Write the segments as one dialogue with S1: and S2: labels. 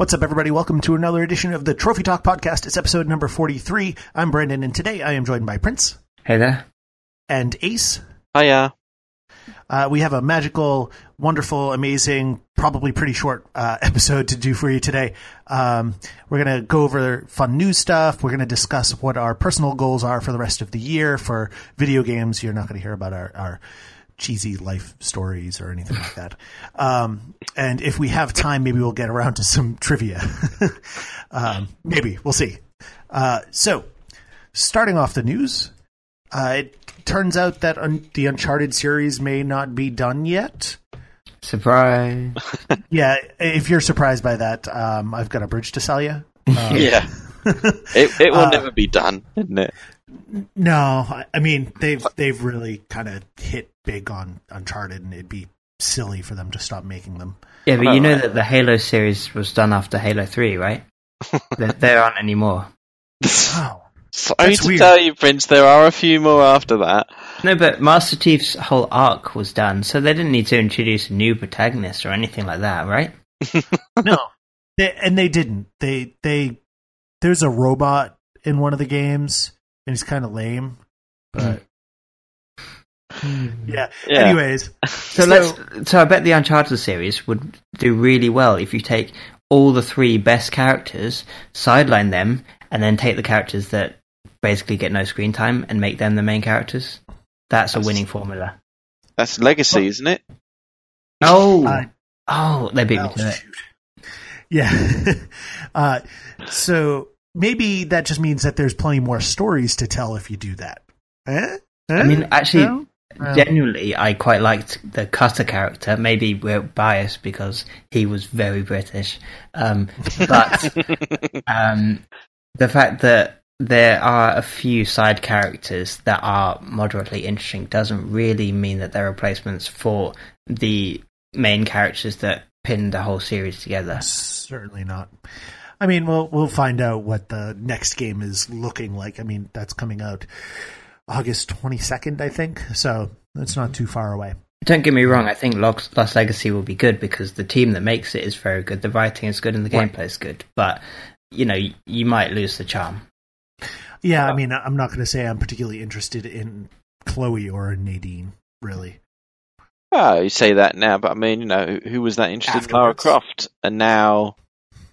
S1: What's up, everybody? Welcome to another edition of the Trophy Talk podcast. It's episode number 43. I'm Brandon, and today I am joined by Prince
S2: Hey there.
S1: and Ace.
S3: Hiya.
S1: Uh, we have a magical, wonderful, amazing, probably pretty short uh, episode to do for you today. Um, we're going to go over fun news stuff. We're going to discuss what our personal goals are for the rest of the year for video games. You're not going to hear about our, our cheesy life stories or anything like that. Um, and if we have time, maybe we'll get around to some trivia. um, maybe we'll see. Uh, so, starting off the news, uh, it turns out that un- the Uncharted series may not be done yet.
S2: Surprise.
S1: Yeah, if you're surprised by that, um, I've got a bridge to sell you. Um,
S3: yeah. It it will
S1: Uh,
S3: never be done, isn't it?
S1: No, I- I mean they've they've really kind of hit big on Uncharted, and it'd be silly for them to stop making them.
S2: Yeah, but you know that the Halo series was done after Halo 3, right? there, there aren't any more.
S1: Oh,
S3: Sorry
S1: That's
S3: to
S1: weird.
S3: tell you, Prince, there are a few more after that.
S2: No, but Master Chief's whole arc was done, so they didn't need to introduce a new protagonist or anything like that, right?
S1: no, they, and they didn't. They they there's a robot in one of the games, and he's kind of lame. But yeah.
S3: Yeah.
S1: Anyways,
S2: So, let's. So I bet the Uncharted series would do really well if you take all the three best characters, sideline them, and then take the characters that basically get no screen time and make them the main characters. That's a winning formula.
S3: That's legacy, isn't it?
S2: Oh,
S1: Uh,
S2: oh, they beat me
S1: Oh,
S2: to it.
S1: Yeah. uh, so maybe that just means that there's plenty more stories to tell if you do that. Eh?
S2: I mean, actually,
S1: No? No.
S2: genuinely, I quite liked the Cutter character. Maybe we're biased because he was very British, um, but um, the fact that there are a few side characters that are moderately interesting doesn't really mean that they're replacements for the main characters that pin the whole series together.
S1: Certainly not. I mean, we'll we'll find out what the next game is looking like. I mean, that's coming out August twenty second, I think. So it's not too far away.
S2: Don't get me wrong, I think Lost, Lost Legacy will be good because the team that makes it is very good, the writing is good, and the
S1: Right.
S2: gameplay is good. But, you know, you, you might lose the charm.
S1: Yeah, I mean, I'm not going to say I'm particularly interested in Chloe or Nadine, really.
S3: Oh, you say that now, but I mean, you know, who- who was that interested in Lara
S1: Afterwards.
S3: Croft? And now,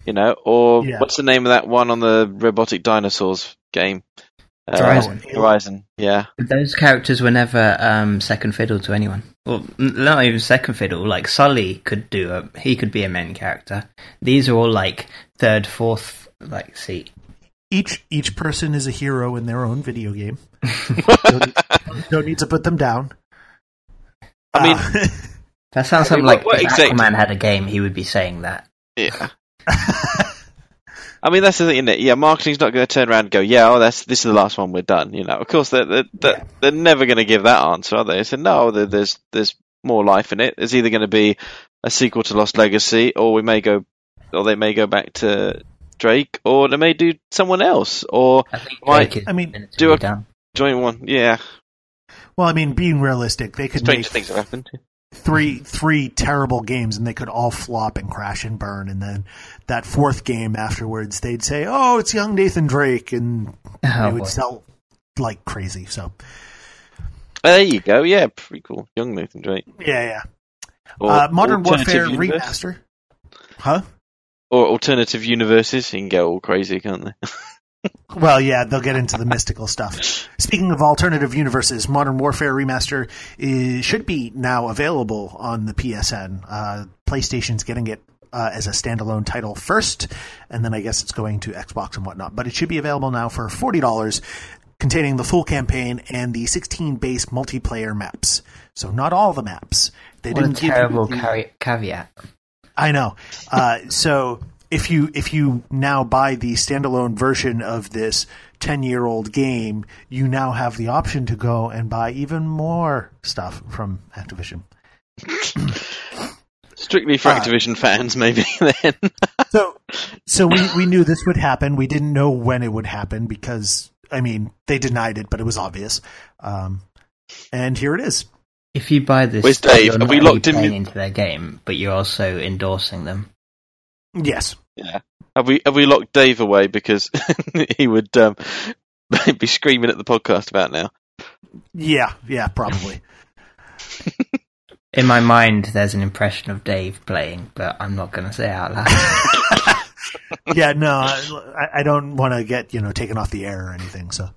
S3: you know, or
S1: Yeah.
S3: what's the name of that one on the robotic dinosaurs game? Uh,
S2: Horizon.
S3: Horizon. Yeah.
S2: Those characters were never um, second fiddle to anyone. Well, not even second fiddle. Like Sully could do a, he could be a main character. These are all like third, fourth, like seat.
S1: Each each person is a hero in their own video game. don't, don't need to put them down.
S3: I mean,
S1: Uh,
S2: That sounds
S3: I mean,
S2: something like
S3: what- what
S2: if
S3: exact-
S2: Aquaman had a game, he would be saying that.
S3: Yeah. I mean, that's the thing, isn't it? Yeah, marketing's not going to turn around and go, yeah, oh, that's this is the last one, we're done. You know, of course, they're they're, they're,
S1: Yeah.
S3: they're never going to give that answer, are they? They said, no, there's there's more life in it. There's either going to be a sequel to Lost Legacy, or we may go, or they may go back to Drake, or they may do someone else, or
S2: I think
S3: Right.
S1: I mean,
S3: do a-
S2: done.
S3: joint one. Yeah,
S1: well, I mean, being realistic, they could
S3: stranger
S1: make
S3: things have happened.
S1: Three three terrible games, and they could all flop and crash and burn, and then that fourth game afterwards, they'd say, "Oh, it's young Nathan Drake," and
S2: Oh,
S1: they would
S2: boy.
S1: sell like crazy. So
S3: There you go. Yeah, pretty cool. Young Nathan Drake.
S1: yeah, yeah.
S3: Or
S1: Uh, Modern Warfare
S3: universe.
S1: remaster, huh?
S3: or alternative universes. You can go all crazy, can't they?
S1: Well, yeah, they'll get into the mystical stuff. Speaking of alternative universes, Modern Warfare Remaster is, should be now available on the PSN. Uh, PlayStation's getting it uh, as a standalone title first, and then I guess it's going to Xbox and whatnot. But it should be available now for forty dollars, containing the full campaign and the sixteen base multiplayer maps. So not all the maps. They
S2: What
S1: didn't give you
S2: terrible
S1: the-
S2: ca- caveat.
S1: I know. Uh, so if you if you now buy the standalone version of this ten year old game, you now have the option to go and buy even more stuff from Activision.
S3: Strictly for
S1: Uh,
S3: Activision fans, maybe. Then
S1: So so we, we knew this would happen. We didn't know when it would happen because I mean they denied it, but it was obvious. Um, and here it is.
S2: If you buy this,
S3: Where's Dave?
S2: you're
S3: Have
S2: not
S3: we locked in
S2: playing into their game, but you're also endorsing them.
S1: Yes.
S3: Yeah. Have we have we locked Dave away because he would um, be screaming at the podcast about now?
S1: Yeah, yeah, probably.
S2: In my mind, there's an impression of Dave playing, but I'm not going to say it out loud.
S1: yeah, no, I, I don't want to get you know taken off the air or anything. So,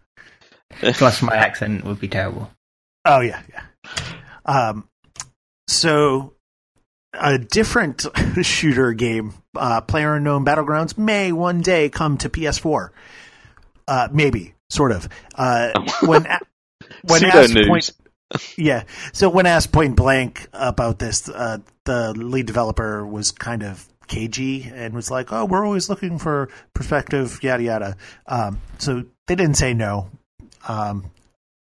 S2: Plus, my accent would be terrible.
S1: oh yeah, yeah. Um, so a different shooter game, uh, Player Unknown Battlegrounds, may one day come to PS4. Uh, maybe, sort of. Uh, when a- when asked point, yeah. So when asked point blank about this, uh, the lead developer was kind of cagey and was like, "Oh, we're always looking for perspective, yada yada." Um, so they didn't say no. Um,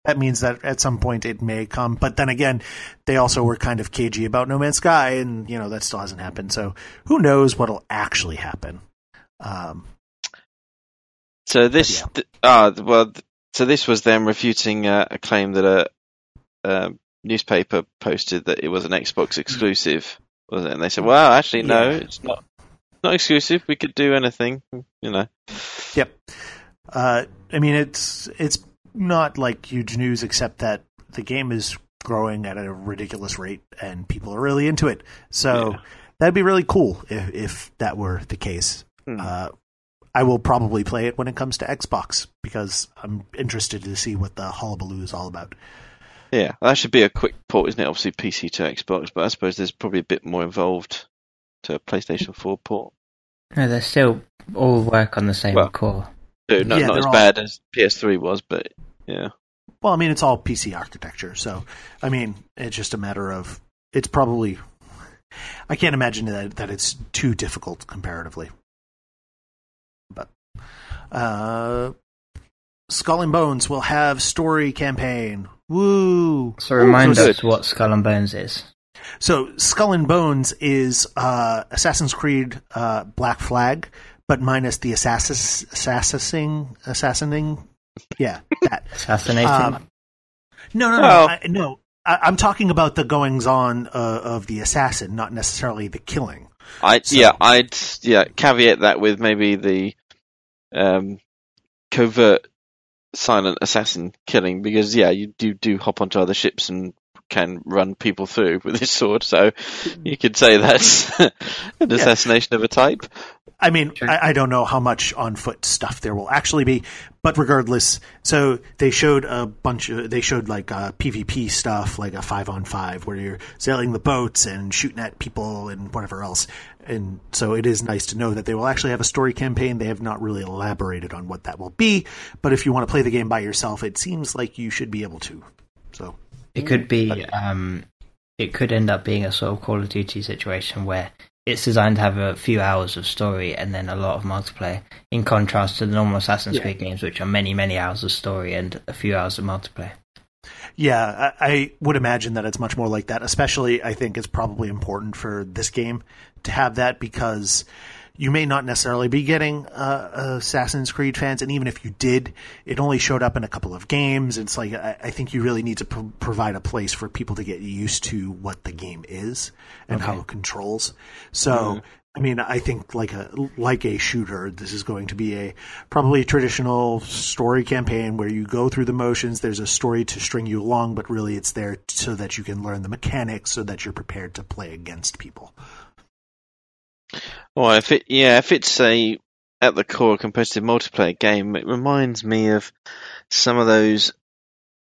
S1: that means that at some point it may come, but then again, they also were kind of cagey about No Man's Sky, and you know that still hasn't happened. So who knows what'll actually happen? Um,
S3: So this,
S1: yeah.
S3: ah, well, so this was them refuting uh, a claim that a, a newspaper posted that it was an Xbox exclusive, was it? And they said, "Well, actually, no,
S1: Yeah.
S3: it's not. Not exclusive. We could do anything, you know."
S1: Yep. Uh, I mean, it's it's not like huge news, except that the game is growing at a ridiculous rate, and people are really into it. So
S3: Yeah.
S1: that'd be really cool if if that were the case.
S3: Hmm.
S1: Uh, I will probably play it when it comes to Xbox because I'm interested to see what the hullabaloo is all about.
S3: Yeah, that should be a quick port, isn't it? Obviously, PC to Xbox, but I suppose there's probably a bit more involved to a PlayStation 4 port.
S2: No, they still all work on the same
S3: Well-
S2: core.
S3: Dude, not,
S1: Yeah,
S3: not as
S1: all-
S3: bad as PS3 was, but yeah.
S1: Well, I mean, it's all PC architecture, so I mean, it's just a matter of it's probably. I can't imagine that that it's too difficult comparatively. But uh, Skull and Bones will have story campaign. Woo!
S2: So remind
S3: so
S2: us
S3: good.
S2: what Skull and Bones is.
S1: So Skull and Bones is uh, Assassin's Creed uh, Black Flag, but minus the assassis, assassinating, assassinating. Yeah, that.
S2: Assassinating.
S1: Um, no, no, no,
S3: Well-
S1: I, no. I, I'm talking about the goings on uh, of the assassin, not necessarily the killing.
S3: I
S1: So-
S3: yeah, I'd yeah caveat that with maybe the um, covert silent assassin killing because yeah, you do do hop onto other ships and can run people through with his sword, so you could say that's an assassination of a type.
S1: I mean, I, I don't know how much on foot stuff there will actually be, but regardless, so they showed a bunch of, they showed like uh, PvP stuff, like a five on five where you're sailing the boats and shooting at people and whatever else. And so it is nice to know that they will actually have a story campaign. They have not really elaborated on what that will be, but if you want to play the game by yourself, it seems like you should be able to. So
S2: It could be. Um, it could end up being a sort of Call of Duty situation where it's designed to have a few hours of story and then a lot of multiplayer. In contrast to the normal Assassin's
S1: Yeah.
S2: Creed games, which are many, many hours of story and a few hours of multiplayer.
S1: Yeah, I, I would imagine that it's much more like that. Especially, I think it's probably important for this game to have that because you may not necessarily be getting uh, Assassin's Creed fans, and even if you did, it only showed up in a couple of games. It's like I, I think you really need to pro- provide a place for people to get used to what the game is and how it controls. So. I mean, I think like a like a shooter, this is going to be a probably traditional story campaign where you go through the motions. There's a story to string you along, but really it's there so that you can learn the mechanics, so that you're prepared to play against people.
S3: Well, if it yeah, if it's a at the core competitive multiplayer game, it reminds me of some of those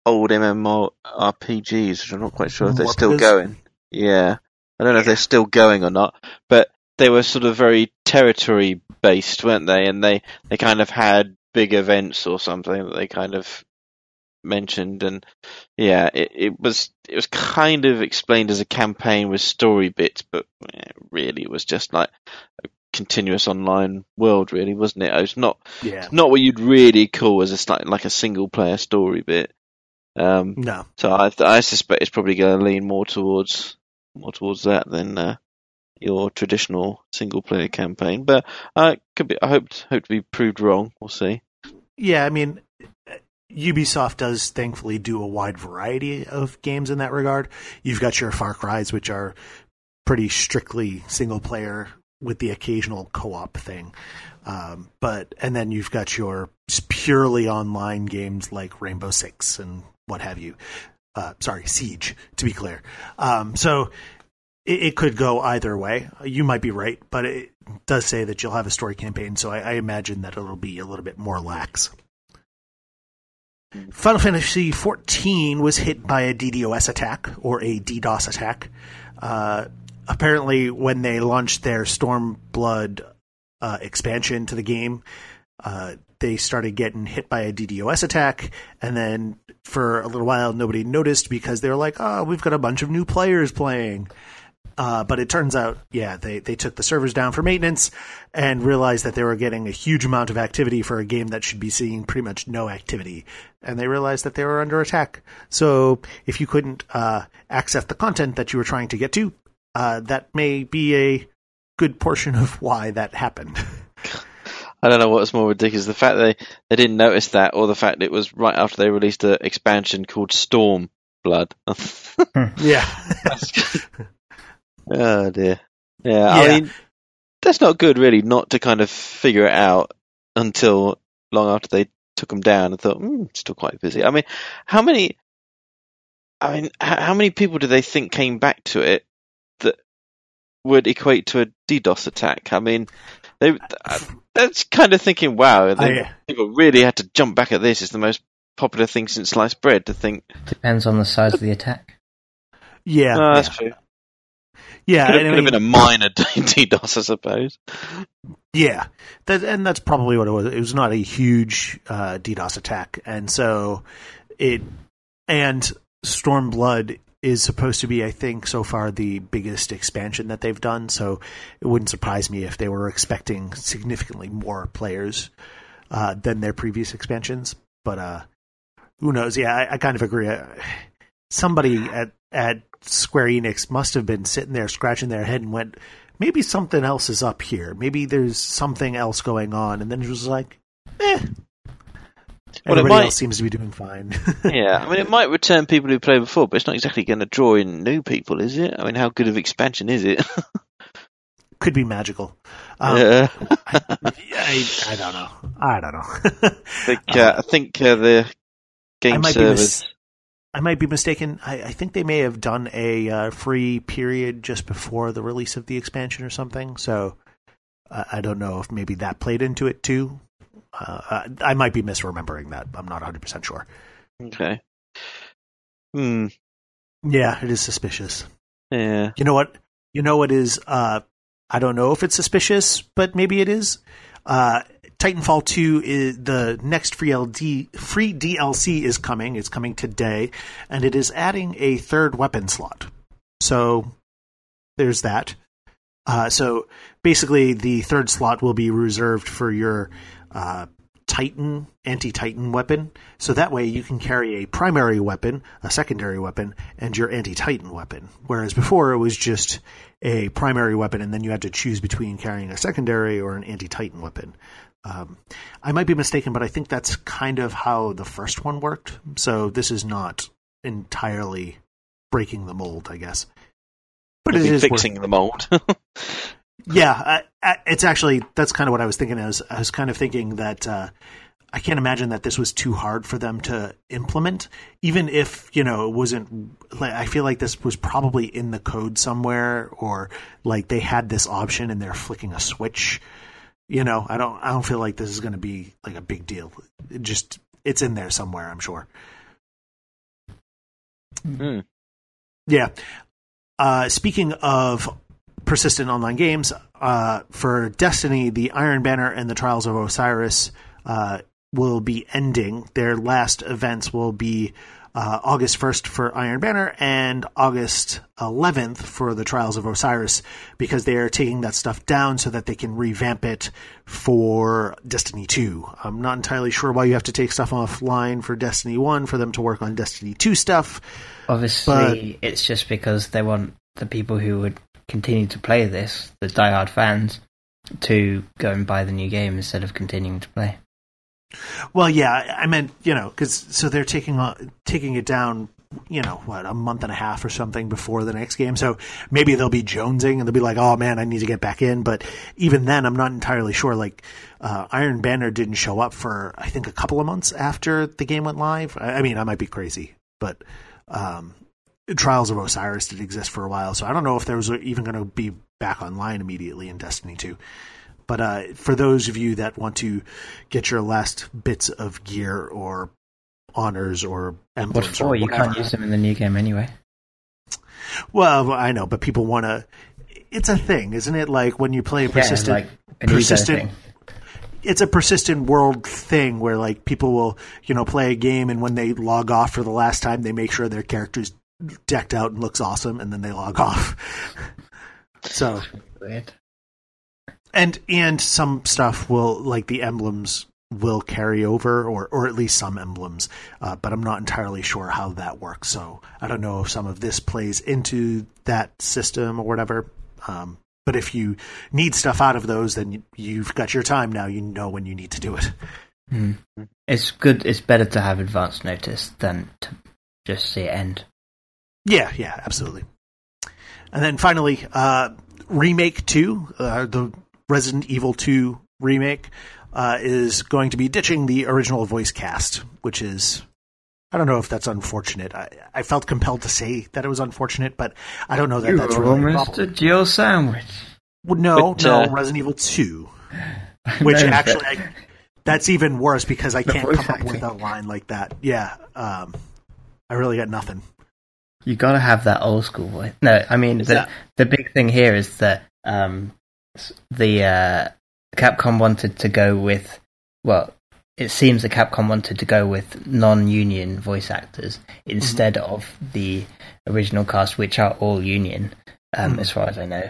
S3: old MMORPGs, which I'm not quite sure if they're still
S1: Morpgas?
S3: going. Yeah, I don't know if they're still going or not, but they were sort of very territory based, weren't they? And they they kind of had big events or something that they kind of mentioned, and yeah, it, it was it was kind of explained as a campaign with story bits, but really it was just like a continuous online world, really, wasn't it? It was not
S1: Yeah.
S3: not what you'd really call as a sli- like a single player story bit. Um,
S1: No.
S3: so I I suspect it's probably going to lean more towards more towards that than uh, your traditional single player campaign. But uh, could be. I hope hope to be proved wrong. We'll see.
S1: Yeah, I mean, Ubisoft does thankfully do a wide variety of games in that regard. You've got your Far Cry's, which are pretty strictly single player with the occasional co-op thing. Um, but and then you've got your purely online games like Rainbow Six and what have you. Uh, sorry, Siege to be clear. Um, so it, it, could go either way. You might be right, but it does say that you'll have a story campaign. So I, I imagine that it'll be a little bit more lax. Final Fantasy XIV was hit by a DDoS attack or a DDoS attack. Uh, apparently, when they launched their Stormblood uh, expansion to the game, uh, they started getting hit by a DDoS attack, and then for a little while, nobody noticed because they were like, "Oh, we've got a bunch of new players playing." Uh, but it turns out, yeah, they, they took the servers down for maintenance and realized that they were getting a huge amount of activity for a game that should be seeing pretty much no activity. And they realized that they were under attack. So if you couldn't uh, access the content that you were trying to get to, uh, that may be a good portion of why that happened.
S3: I don't know what's more ridiculous: the fact they they didn't notice that, or the fact it was right after they released an expansion called Storm Blood.
S1: yeah.
S3: Oh dear. Yeah, yeah, I mean, that's not good, really, not to kind of figure it out until long after they took them down and thought, hmm, still quite busy. I mean, how many? I mean, how many people do they think came back to it that would equate to a DDoS attack? I mean, they that's kind of thinking, wow, they, I, people really had to jump back at this. It's the most popular thing since sliced bread. To think
S2: depends on the size of the attack.
S1: Yeah,
S3: no, that's
S1: yeah.
S3: true.
S1: Yeah,
S3: have, could have been a minor DDoS, I suppose.
S1: Yeah, that, and that's probably what it was. It was not a huge uh, DDoS attack, and so it and Stormblood is supposed to be, I think, so far the biggest expansion that they've done. So it wouldn't surprise me if they were expecting significantly more players uh, than their previous expansions. But uh, who knows? Yeah, I, I kind of agree. Somebody at at Square Enix must have been sitting there scratching their head and went, maybe something else is up here. Maybe there's something else going on. And then it was like, eh. Well, Everybody might, else seems to be doing fine.
S3: yeah, I mean, it might return people who played before, but it's not exactly going to draw in new people, is it? I mean, how good of expansion is it?
S1: Could be magical. Um, yeah. I, I, I, don't know. I don't know.
S3: I think, uh, I think uh, the game servers.
S1: I might be mistaken. I, I, think they may have done a uh, free period just before the release of the expansion or something. So uh, I don't know if maybe that played into it too. Uh, I might be misremembering that. I'm not 100 percent sure.
S3: Okay. Hmm.
S1: Yeah, it is suspicious.
S3: Yeah.
S1: You know what? You know what is? Uh, I don't know if it's suspicious, but maybe it is. Titanfall 2 is the next free LD, free DLC is coming. It's coming today, and it is adding a third weapon slot. So there's that. Uh, so basically, the third slot will be reserved for your uh, Titan anti Titan weapon. So that way you can carry a primary weapon, a secondary weapon, and your anti Titan weapon. Whereas before it was just a primary weapon, and then you had to choose between carrying a secondary or an anti Titan weapon. Um, I might be mistaken, but I think that's kind of how the first one worked. So this is not entirely breaking the mold, I guess.
S3: But it is fixing worth... the mold.
S1: yeah, I, it's actually that's kind of what I was thinking. I was I was kind of thinking that uh, I can't imagine that this was too hard for them to implement, even if you know it wasn't. Like, I feel like this was probably in the code somewhere, or like they had this option and they're flicking a switch you know, I don't I don't feel like this is going to be like a big deal. It just it's in there somewhere, I'm sure.
S3: Mm.
S1: Yeah. Uh, speaking of persistent online games, uh, for Destiny, the Iron Banner and the Trials of Osiris uh, will be ending. Their last events will be uh, August 1st for Iron Banner and August 11th for the Trials of Osiris because they are taking that stuff down so that they can revamp it for Destiny 2. I'm not entirely sure why you have to take stuff offline for Destiny 1 for them to work on Destiny 2 stuff.
S2: Obviously, but, it's just because they want the people who would continue to play this, the diehard fans, to go and buy the new game instead of continuing to play.
S1: Well, yeah, I meant you know because so they're taking taking it down you know, what, a month and a half or something before the next game. So maybe they'll be jonesing and they'll be like, oh man, I need to get back in. But even then, I'm not entirely sure. Like, uh, Iron Banner didn't show up for, I think, a couple of months after the game went live. I, I mean, I might be crazy, but, um, Trials of Osiris did exist for a while. So I don't know if there was even going to be back online immediately in Destiny 2. But uh, for those of you that want to get your last bits of gear or honors or emblems,
S2: what for? You can't use them in the new game anyway.
S1: Well, I know, but people want to. It's a thing, isn't it? Like when you play a persistent,
S2: yeah, like persistent.
S1: It's a persistent world thing where like people will, you know, play a game and when they log off for the last time, they make sure their character's decked out and looks awesome, and then they log off. so,
S2: Weird.
S1: And and some stuff will like the emblems will carry over, or or at least some emblems. Uh, but I'm not entirely sure how that works. So I don't know if some of this plays into that system or whatever. Um, but if you need stuff out of those, then you've got your time now. You know when you need to do it.
S2: Hmm. It's good. It's better to have advance notice than to just see it end.
S1: Yeah, yeah, absolutely. And then finally, uh, remake two, uh, the Resident Evil two remake, uh, is going to be ditching the original voice cast, which is. I don't know if that's unfortunate. I, I felt compelled to say that it was unfortunate, but I don't know that
S2: you
S1: that's really
S2: almost a Jill sandwich.
S1: Well, no,
S3: But,
S1: no,
S3: uh,
S1: Resident Evil 2. Which
S2: No, but-
S1: actually, I, that's even worse because I can't come up
S2: acting.
S1: with a line like that. Yeah, um, I really got nothing.
S2: You gotta have that old school voice. No, I mean the
S1: that-
S2: the big thing here is that um, s- the uh, Capcom wanted to go with well, it seems that Capcom wanted to go with non-union voice actors instead of the original cast, which are all union, um,
S1: Mhm.
S2: as far as I know.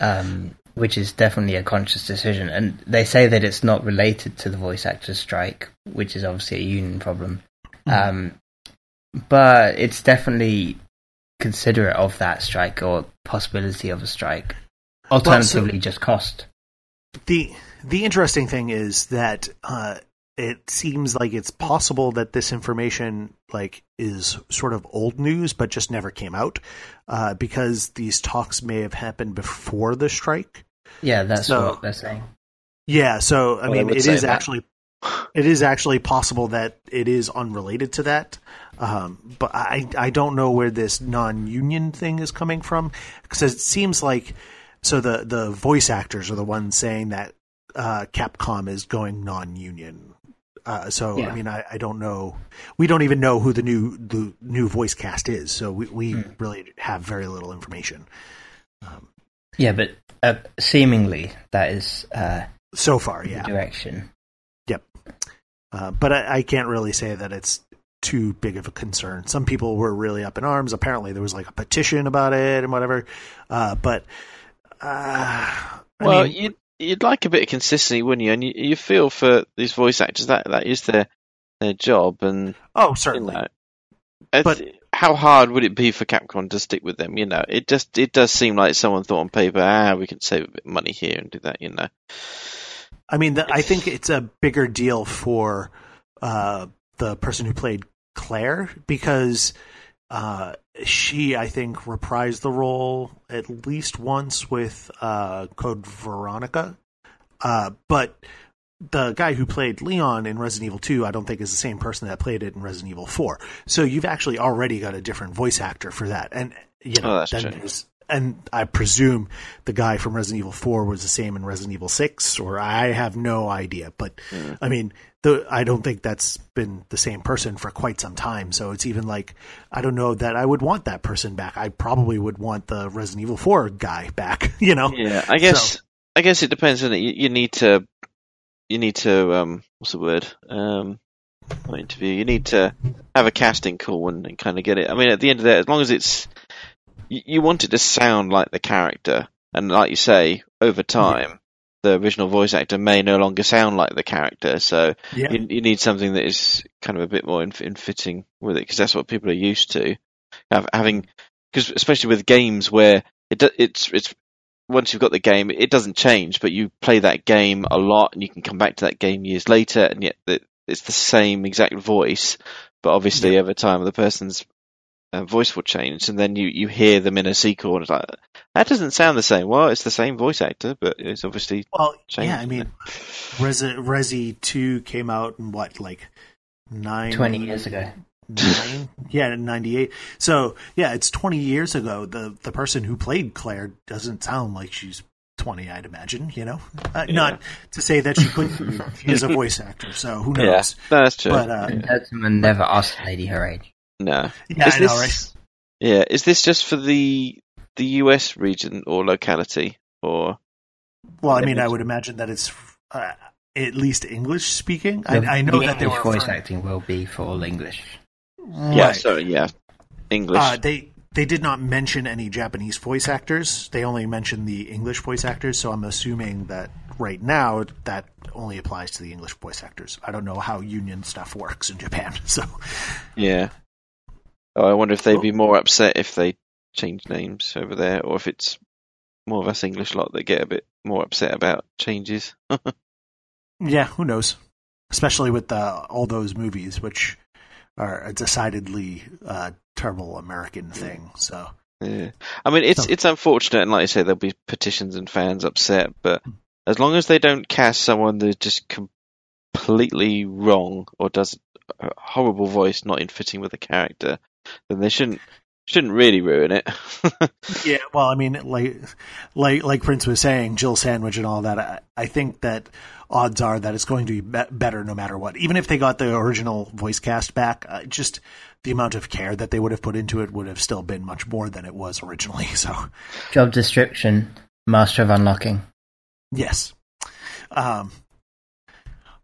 S2: Um, which is definitely a conscious decision, and they say that it's not related to the voice actors strike, which is obviously a union problem.
S1: Mhm.
S2: Um, but it's definitely considerate of that strike or possibility of a strike. Alternatively, just cost.
S1: the the interesting thing is that uh, it seems like it's possible that this information like is sort of old news, but just never came out uh, because these talks may have happened before the strike.
S2: Yeah, that's
S1: So-
S2: what they're saying.
S1: Yeah, so I
S3: Well,
S1: mean,
S3: would
S1: it
S3: say
S1: is
S3: that.
S1: actually it is actually possible that it is unrelated to that. Um, but I I don't know where this non-union thing is coming from because it seems like so the the voice actors are the ones saying that uh, Capcom is going non-union. Uh, so
S2: Yeah.
S1: I mean I, I don't know we don't even know who the new the new voice cast is so we, we
S2: Hmm.
S1: really have very little information um,
S2: Yeah, but uh, seemingly that is uh,
S1: so far yeah
S2: direction. Yep.
S1: Uh, but I, I can't really say that it's too big of a concern. Some people were really up in arms. Apparently, there was like a petition about it and whatever. Uh, but uh,
S3: well,
S1: mean,
S3: you'd you'd like a bit of consistency, wouldn't you? And you, you feel for these voice actors that that is their their job, and
S1: oh,
S3: you
S1: certainly.
S3: know,
S1: But-
S3: how hard would it be for Capcom to stick with them? You know, it just it does seem like someone thought on paper, ah, we can save a bit of money here and do that. You know,
S1: I mean, the, I think it's a bigger deal for uh, the person who played Claire because uh, she, I think, reprised the role at least once with uh, Code Veronica. Uh, but the guy who played Leon in Resident Evil 2, I don't think is the same person that played it in Resident Evil 4. So you've actually already got a different voice actor for that. And, you know,
S3: Oh, that's
S1: then
S3: true.
S1: there's- and I presume the guy from Resident Evil 4 was the same in Resident Evil 6, or I have no idea. But
S3: Mm.
S1: I mean, the, I don't think that's been the same person for quite some time. So it's even like, I don't know that I would want that person back. I probably would want the Resident Evil 4 guy back, you know?
S3: yeah. I guess I guess it depends. On it, you, you need to you need to um what's the word um interview. You need to have a casting call and, and kind of get it. I mean, at the end of that, as long as it's you, you want it to sound like the character, and like you say, over time. The original voice actor may no longer sound like the character, so
S1: Yeah.
S3: you, you need something that is kind of a bit more in, in fitting with it because that's what people are used to. Having because especially with games where it do, it's it's once you've got the game, it doesn't change, but you play that game a lot and you can come back to that game years later, and yet the, it's the same exact voice, but obviously over time the person's uh, voice will change, and then you, you hear them in a sequel, and it's like that doesn't sound the same. Well, it's the same voice actor, but it's obviously
S1: Well,
S3: changed.
S1: yeah, I mean, Resi, Resi 2 came out in what, like nine?
S2: 20 years ago.
S1: Nine? yeah, 98. So, yeah, it's 20 years ago. The, the person who played Claire doesn't sound like she's 20, I'd imagine, you know? Uh, Not to say that she couldn't. she is a voice actor, so who knows?
S3: no, that's true.
S1: But, uh,
S2: Gentleman never asked lady her age.
S3: No,
S1: yeah,
S3: is
S1: I know,
S3: this,
S1: right?
S3: Yeah, is this just for the the US region or locality, or
S1: Well, I mean, I would imagine that it's uh, at least English speaking. I,
S2: The-
S1: I know
S2: the
S1: that they
S2: English
S1: were
S2: voice
S1: referring-
S2: acting will be for all English.
S3: yeah, sorry, yeah, English.
S1: Uh, they they did not mention any Japanese voice actors. They only mentioned the English voice actors. So I'm assuming that right now that only applies to the English voice actors. I don't know how union stuff works in Japan. So
S3: Yeah. Oh, I wonder if they'd be more upset if they change names over there, or if it's more of us English lot that get a bit more upset about changes.
S1: yeah, who knows? Especially with uh, all those movies, which are a decidedly uh, terrible American thing. So
S3: Yeah. I mean, it's
S1: So-
S3: it's unfortunate, and like I say, there'll be petitions and fans upset, but as long as they don't cast someone that's just completely wrong or does a horrible voice not in fitting with the character, then they shouldn't shouldn't really ruin it.
S1: Yeah, well, I mean, like, like, like Prince was saying, Jill Sandwich and all that. I, I think that odds are that it's going to be, be better no matter what. Even if they got the original voice cast back, uh, just the amount of care that they would have put into it would have still been much more than it was originally. So,
S2: Job description: Master of Unlocking.
S1: yes. Um,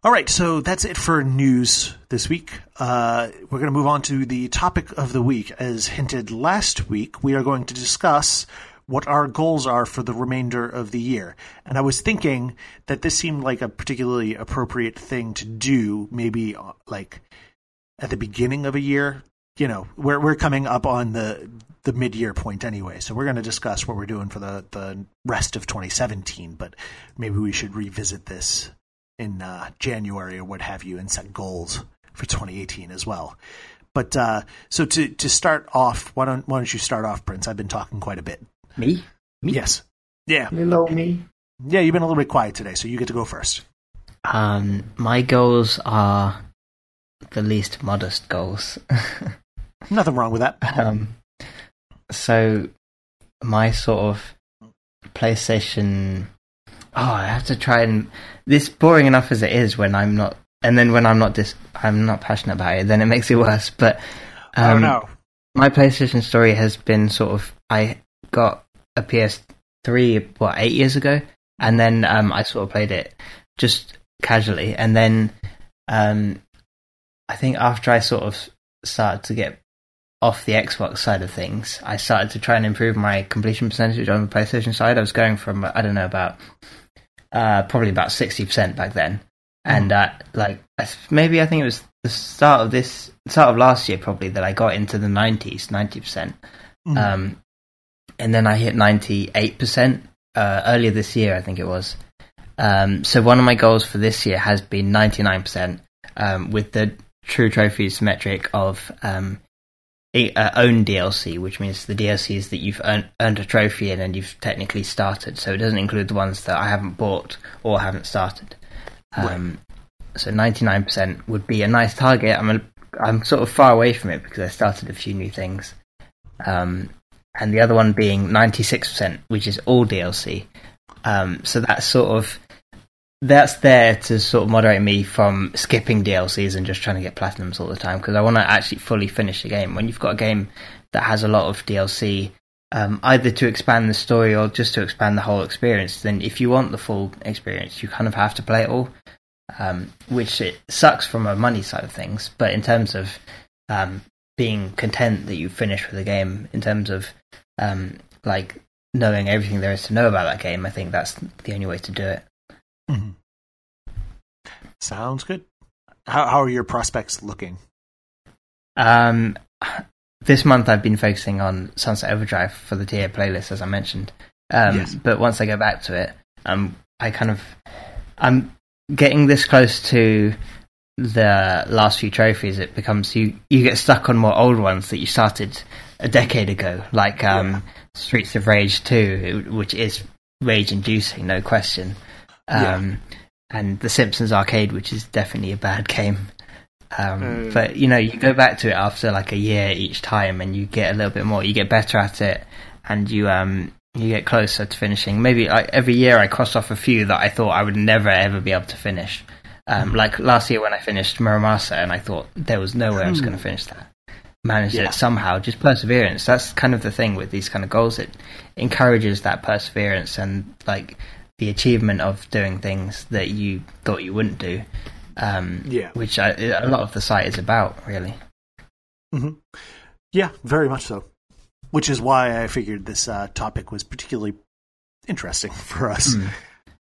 S1: all right, so that's it for news this week. Uh, we're going to move on to the topic of the week. As hinted last week, we are going to discuss what our goals are for the remainder of the year. And I was thinking that this seemed like a particularly appropriate thing to do, maybe uh, like at the beginning of a year. You know, we're we're coming up on the the mid year point anyway, so we're going to discuss what we're doing for the the rest of 2017. But maybe we should revisit this in uh, January or what have you, and set goals for 2018 as well. But uh, so to to start off, why don't why don't you start off, Prince? I've been talking quite a bit.
S2: Me? Me?
S1: Yes, yeah,
S2: Hello, me.
S1: yeah. You've been a little bit quiet today, so you get to go first.
S2: Um, my goals are the least modest goals.
S1: Nothing wrong with that.
S2: um, so my sort of PlayStation. Oh, I have to try and this boring enough as it is when I'm not, and then when I'm not dis, I'm not passionate about it. Then it makes it worse. But um,
S1: oh no,
S2: my PlayStation story has been sort of I got a PS3 what eight years ago, and then um, I sort of played it just casually, and then um, I think after I sort of started to get off the Xbox side of things, I started to try and improve my completion percentage on the PlayStation side. I was going from I don't know about uh, probably about sixty percent back then, and uh, like maybe I think it was the start of this start of last year probably that I got into the nineties, ninety percent,
S1: Mhm.
S2: um, and then I hit ninety eight percent uh, earlier this year. I think it was. Um, so one of my goals for this year has been ninety nine percent um, with the True Trophies metric of um, uh, own DLC, which means the DLCs that you've earned, earned a trophy in and you've technically started. So it doesn't include the ones that I haven't bought or haven't started. Um, So 99% would be a nice target. I'm a, I'm sort of far away from it because I started a few new things. Um, and the other one being 96%, which is all DLC. Um, so that's sort of that's there to sort of moderate me from skipping DLCs and just trying to get platinums all the time because I want to actually fully finish the game. When you've got a game that has a lot of DLC, um, either to expand the story or just to expand the whole experience, then if you want the full experience, you kind of have to play it all. Um, which it sucks from a money side of things, but in terms of um, being content that you finish with a game, in terms of um, like knowing everything there is to know about that game, I think that's the only way to do it.
S1: Mhm. Sounds good. How how are your prospects looking?
S2: Um, this month I've been focusing on Sunset Overdrive for the tier playlist, as I mentioned. Um,
S1: Yes.
S2: But once I go back to it, um, I kind of I'm getting this close to the last few trophies, it becomes you you get stuck on more old ones that you started a decade ago, like um,
S1: Yeah.
S2: Streets of Rage Two, which is rage inducing, no question.
S1: Yeah.
S2: Um, and The Simpsons Arcade, which is definitely a bad game. Um,
S3: Mm.
S2: But you know, you go back to it after like a year each time, and you get a little bit more. You get better at it, and you um you get closer to finishing. Maybe like every year, I cross off a few that I thought I would never ever be able to finish. Um, like last year when I finished Muramasa, and I thought there was no way I was going to finish that. Managed
S1: Yeah.
S2: it somehow, just perseverance. That's kind of the thing with these kind of goals. It encourages that perseverance and like the achievement of doing things that you thought you wouldn't do. Um,
S1: Yeah.
S2: which I, a lot of the site is about, really.
S1: Yeah, very much so. Which is why I figured this uh, topic was particularly interesting for us.
S2: Mm.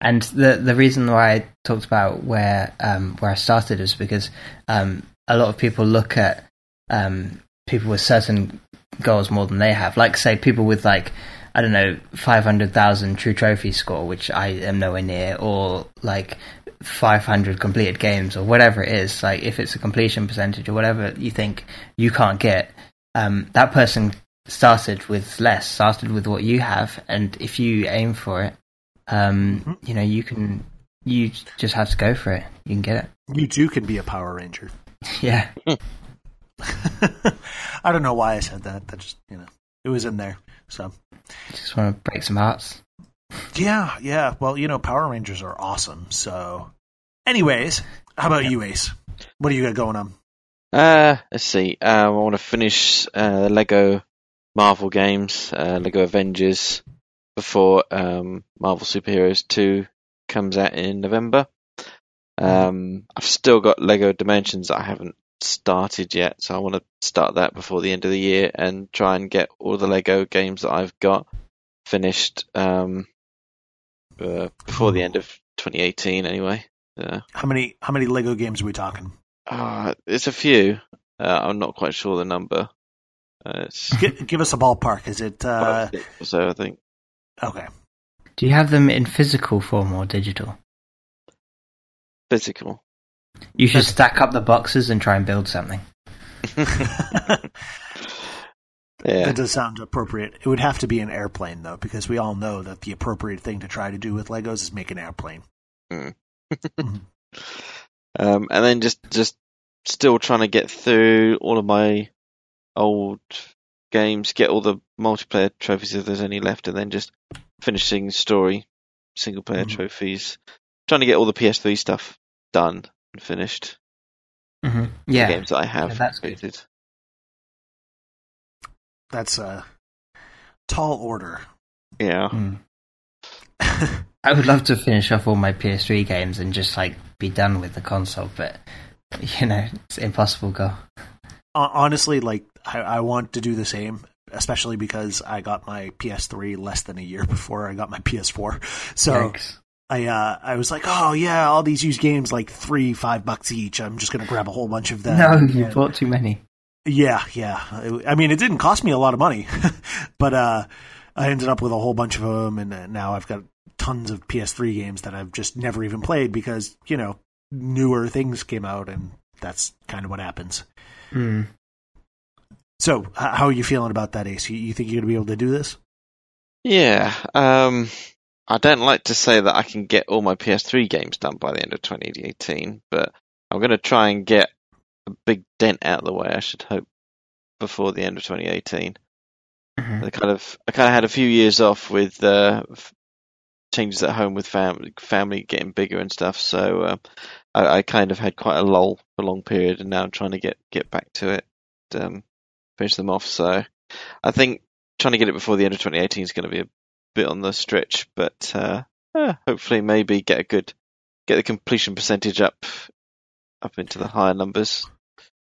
S2: And the the reason why I talked about where um, where I started is because um, a lot of people look at um, people with certain goals more than they have. Like say people with like I don't know five hundred thousand true trophy score, which I am nowhere near, or like five hundred completed games or whatever it is. Like if it's a completion percentage or whatever you think you can't get, um, that person started with less, started with what you have, and if you aim for it, um,
S1: Mhm.
S2: you know, you can, you just have to go for it. You can get it.
S1: You too can be a Power Ranger.
S2: Yeah.
S1: I don't know why I said that. That just, you know, it was in there. So,
S2: Just want to break some hearts.
S1: yeah, yeah. Well, you know, Power Rangers are awesome. So, anyways, how about you, Ace? What do you got going on?
S3: Uh, let's see. Um, I want to finish uh, the Lego Marvel games, uh, Lego Avengers, before um, Marvel Superheroes 2 comes out in November. Um, I've still got Lego Dimensions that I haven't started yet, so I want to start that before the end of the year and try and get all the Lego games that I've got finished um, uh, before the end of 2018. Anyway, uh,
S1: How many how many Lego games are we talking?
S3: uh, it's a few. Uh, I'm not quite sure the number. Uh, it's
S1: G- give us a ballpark. Is it uh,
S3: or so, I think.
S1: okay?
S2: Do you have them in physical form or digital?
S3: Physical.
S2: You should stack up the boxes and try and build something.
S3: Yeah.
S1: That does sound appropriate. It would have to be an airplane though, because we all know that the appropriate thing to try to do with Legos is make an airplane.
S3: Mm. Um, and then just just still trying to get through all of my old games, get all the multiplayer trophies if there's any left, and then just finishing story single player
S1: Mhm.
S3: trophies. Trying to get all the PS3 stuff done and finished.
S2: Mm-hmm.
S3: the
S2: Yeah.
S3: games that I have
S2: Yeah, that's good.
S3: Completed.
S1: That's a tall order.
S3: Yeah.
S2: Mm. I would love to finish off all my PS3 games and just like be done with the console, but you know, it's impossible goal.
S1: Honestly, like I, I want to do the same, especially because I got my PS3 less than a year before I got my PS4. So
S2: Yikes.
S1: I uh, I was like, oh yeah, all these used games like three, five bucks each. I'm just gonna grab a whole bunch of them.
S2: no, you
S1: And-
S2: bought too many.
S1: Yeah, yeah. I mean, it didn't cost me a lot of money, but uh, I ended up with a whole bunch of them, and uh, now I've got tons of PS3 games that I've just never even played because you know newer things came out, and that's kind of what happens.
S2: Mm.
S1: So, how are you feeling about that, Ace? You, you think you're gonna be able to do this?
S3: Yeah. Um, I don't like to say that I can get all my PS3 games done by the end of 2018, but I'm going to try and get a big dent out of the way. I should hope before the end of 2018.
S2: Mhm.
S3: I kind of I kind of had a few years off with uh, changes at home with family family getting bigger and stuff. So uh, I, I kind of had quite a lull for a long period, and now I'm trying to get get back to it, um, finish them off. So I think trying to get it before the end of 2018 is going to be a bit on the stretch, but uh, eh, hopefully maybe get a good get the completion percentage up up into the higher numbers.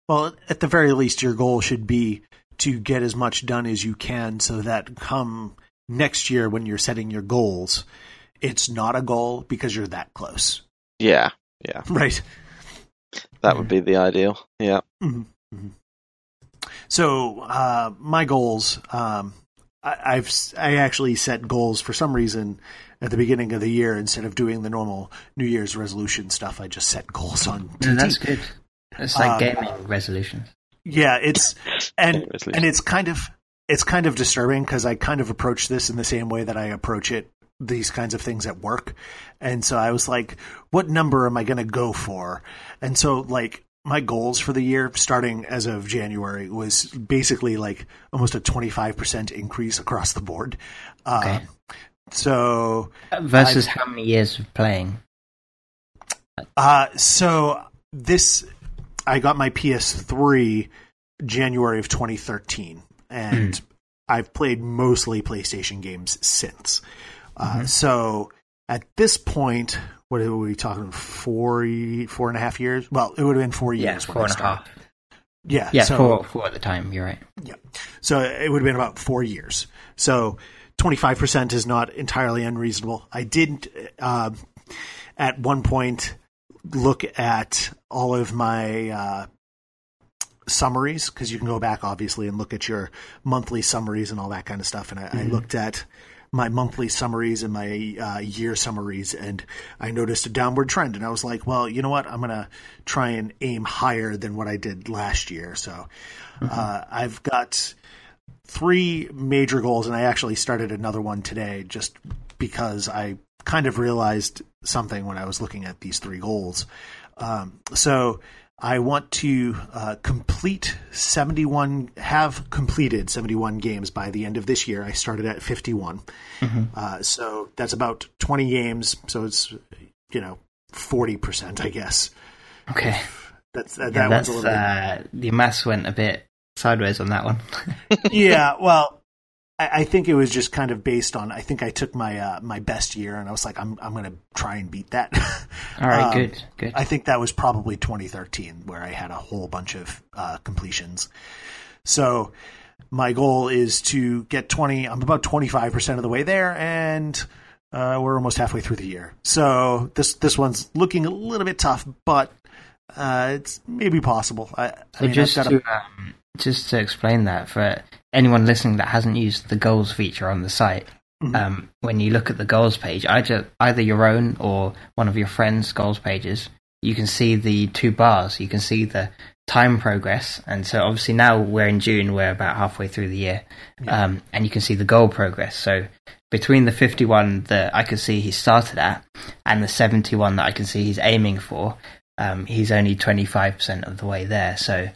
S1: Well, at the very least, your goal should be to get as much done as you can, so that come next year when you're setting your goals, it's not a goal because you're that close,
S3: Yeah, yeah,
S1: right?
S3: that would be the ideal. Yeah.
S1: Mhm, mhm. So uh, my goals, um, I, I've s- I actually set goals for some reason at the beginning of the year instead of doing the normal New Year's resolution stuff. I just set goals on.
S2: No, that's good. It's like
S1: Um,
S2: gaming resolutions.
S1: Yeah, it's and and it's kind of it's kind of disturbing because I kind of approach this in the same way that I approach it these kinds of things at work, and so I was like, what number am I going to go for? And so like my goals for the year starting as of January was basically like almost a 25% increase across the board.
S2: Okay.
S1: Um, so
S2: Versus how many years of playing?
S1: Uh, so this, I got my PS3 January of 2013, and I've played mostly PlayStation games since. Uh, So at this point, what are we talking? Four, four and a half years? Well, it would have been four
S2: Yeah,
S1: years. when
S2: four
S1: I
S2: and a half.
S1: Yeah,
S2: Yeah,
S1: so,
S2: four, four at the time. You're right.
S1: yeah. So it would have been about four years. So 25% is not entirely unreasonable. I did, uh, at one point, look at all of my uh, summaries because you can go back, obviously, and look at your monthly summaries and all that kind of stuff. And I, I looked at my monthly summaries and my uh, year summaries, and I noticed a downward trend. And I was like, well, you know what? I'm going to try and aim higher than what I did last year. So uh, I've got three major goals, and I actually started another one today just because I kind of realized something when I was looking at these three goals. Um, so I want to uh, complete 71, have completed 71 games by the end of this year. I started at 51. Uh, so that's about 20 games. So it's, you know, 40%, I guess.
S2: Okay.
S1: That's, that,
S2: Yeah,
S1: that one's
S2: that's
S1: a little bit
S2: uh, the maths went a bit sideways on that one.
S1: yeah, well, I, I think it was just kind of based on. I think I took my uh, my best year, and I was like, I'm I'm going to try and beat that.
S2: All right,
S1: Um,
S2: good, good.
S1: I think that was probably 2013, where I had a whole bunch of uh, completions. So my goal is to get 20. I'm about 25 percent of the way there, and uh, we're almost halfway through the year. So this this one's looking a little bit tough, but uh, it's maybe possible. I, I
S2: So
S1: mean, I've
S2: just
S1: got a-
S2: to um, just to explain that for anyone listening that hasn't used the goals feature on the site,
S1: Mhm.
S2: um, when you look at the goals page, either either your own or one of your friends' goals pages, you can see the two bars. You can see the time progress, and so obviously now we're in June, we're about halfway through the year, um, and you can see the goal progress. So between the 51 that I can see he started at and the 71 that I can see he's aiming for, um, he's only 25% of the way there. So,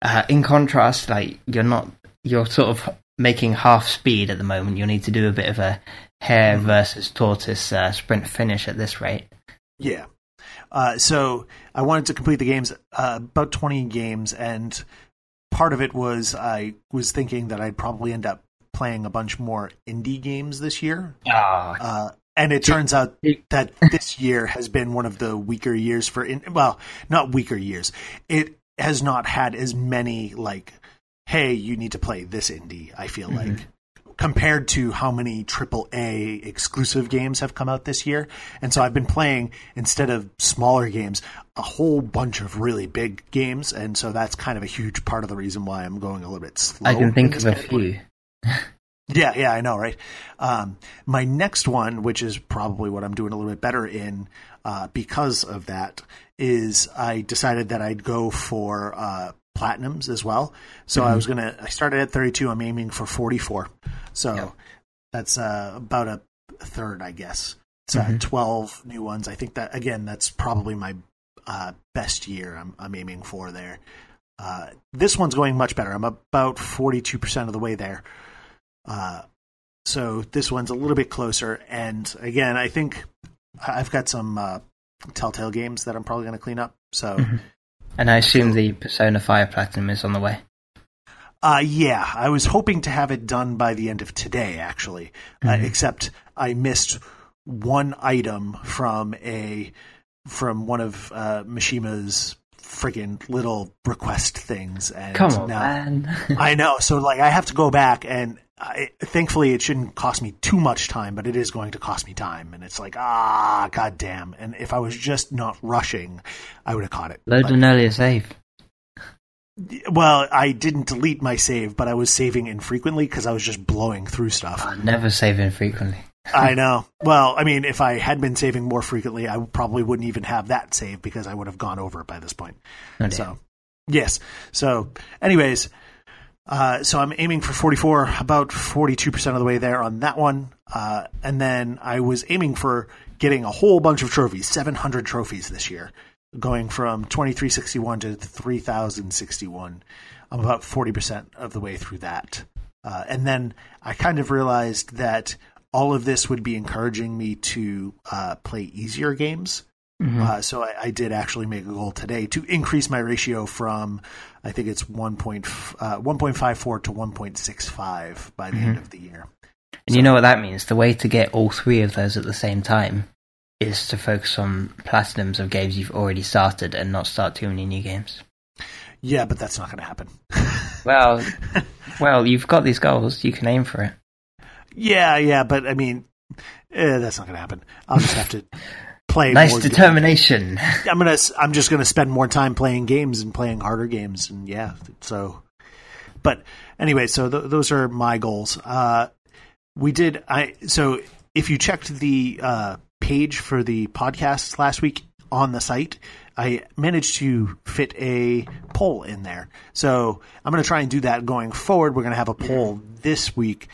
S2: uh, in contrast, like you're not, you're sort of making half speed at the moment. You'll need to do a bit of a hare versus tortoise uh, sprint finish at this rate.
S1: Yeah. Uh, so I wanted to complete the games, uh, about 20 games, and part of it was I was thinking that I'd probably end up playing a bunch more indie games this year.
S2: Ah,
S1: Uh, and it turns out that this year has been one of the weaker years for, in, well, not weaker years. It has not had as many, like, hey, you need to play this indie, I feel like compared to how many AAA exclusive games have come out this year. And so I've been playing instead of smaller games, a whole bunch of really big games, and so that's kind of a huge part of the reason why I'm going a little bit slow.
S2: I can think of a
S1: category.
S2: few.
S1: Yeah, yeah, I know, right? Um, my next one, which is probably what I'm doing a little bit better in uh, because of that, is I decided that I'd go for uh, platinums as well. So I was gonna. I started at 32. I'm aiming for 44. So
S2: Yep.
S1: that's uh, about a third, I guess. It's uh, 12 new ones. I think that again, that's probably my uh, best year. I'm, I'm aiming for there. Uh, this one's going much better. I'm about 42% of the way there. Uh, so this one's a little bit closer. And again, I think I- I've got some uh, Telltale games that I'm probably going to clean up. So
S2: And I assume the Persona 5 Platinum is on the way.
S1: Uh, yeah, I was hoping to have it done by the end of today, actually. Uh, except I missed one item from a from one of uh, Mishima's friggin' little request things, and
S2: Come on,
S1: now
S2: man.
S1: I know. So like, I have to go back, and I, thankfully, it shouldn't cost me too much time, but it is going to cost me time, and it's like, ah, goddamn. And if I was just not rushing, I would have caught it.
S2: Load
S1: But-
S2: an earlier save.
S1: Well, I didn't delete my save, but I was saving infrequently because I was just blowing through stuff.
S2: I never save infrequently.
S1: I know. Well, I mean, if I had been saving more frequently, I probably wouldn't even have that save because I would have gone over it by this point.
S2: Oh,
S1: so, yes. So, anyways, uh, so I'm aiming for 44, about 42% of the way there on that one. Uh, and then I was aiming for getting a whole bunch of trophies, 700 trophies this year, going from 2361 to 3061. I'm about 40% of the way through that. Uh, and then I kind of realized that all of this would be encouraging me to uh, play easier games. Uh, so I, I did actually make a goal today to increase my ratio from, I think it's 1. F- uh, 1.54 to 1.65 by the end of the year.
S2: And you know what that means? The way to get all three of those at the same time is to focus on platinums of games you've already started and not start too many new games.
S1: Yeah, but that's not going to happen.
S2: Well, well, you've got these goals. You can aim for it.
S1: Yeah, yeah, but I mean, eh, that's not going to happen. I'll just have to play.
S2: Nice determination.
S1: I'm gonna. I'm just gonna spend more time playing games and playing harder games, and yeah. So, but anyway, so th- those are my goals. Uh, we did. I so if you checked the uh, page for the podcast last week on the site, I managed to fit a poll in there. So I'm going to try and do that going forward. We're going to have a poll this week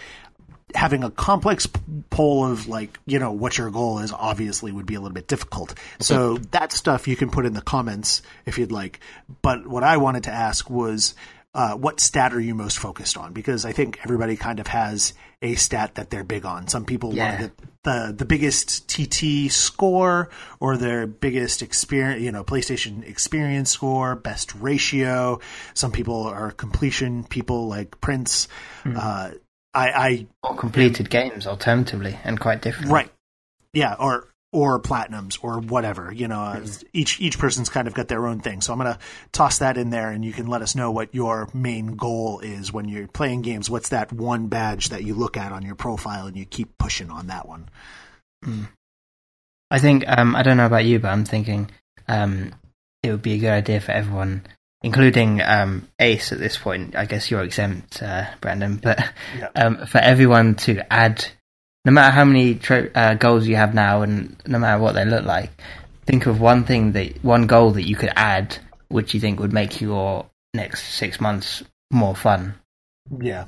S1: having a complex poll of like you know what your goal is obviously would be a little bit difficult. So that stuff you can put in the comments if you'd like. But what i wanted to ask was uh, what stat are you most focused on? Because i think everybody kind of has a stat that they're big on. Some people
S2: Yeah.
S1: want get the the biggest tt score or their biggest experience you know playstation experience score best ratio. Some people are completion people like prince. Uh, I, I
S2: or completed games, alternatively, and quite different.
S1: Right. Yeah, or or platinums or whatever. You know, uh, each each person's kind of got their own thing. So I'm gonna toss that in there, and you can let us know what your main goal is when you're playing games. What's that one badge that you look at on your profile, and you keep pushing on that one?
S2: I think um, I don't know about you, but I'm thinking um, it would be a good idea for everyone, including um, Ace at this point. I guess you're exempt, uh, Brandon, but
S1: Yeah.
S2: um, for everyone to add, no matter how many tro- uh, goals you have now, and no matter what they look like, think of one thing that one goal that you could add, which you think would make your next six months more fun.
S1: Yeah.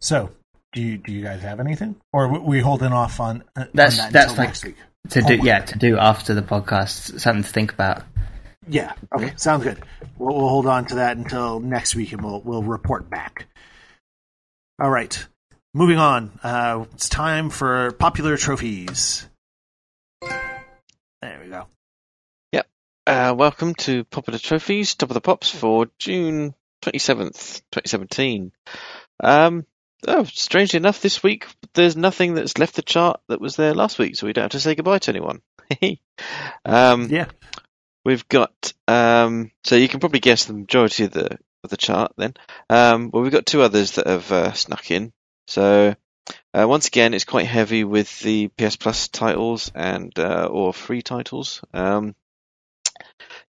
S1: So, do you do you guys have anything, or we- we holding off on? Uh,
S2: That's-
S1: on that
S2: that's like-
S1: next week?
S2: To do,
S1: Homework.
S2: yeah, to do after the podcast, something to think about.
S1: Yeah. Okay. Sounds good. We'll, we'll hold on to that until next week, and we'll we'll report back. All right. Moving on. Uh, it's time for popular trophies. There we go. Yep.
S3: Uh, welcome to Popular Trophies, Top of the Pops for June 27th, 2017. Um, oh, strangely enough, this week there's nothing that's left the chart that was there last week, so we don't have to say goodbye to anyone. um,
S1: Yeah.
S3: We've got um, so you can probably guess the majority of the of the chart then. Um, well, we've got two others that have uh, snuck in. So uh, once again, it's quite heavy with the PS Plus titles and uh, or free titles. Um,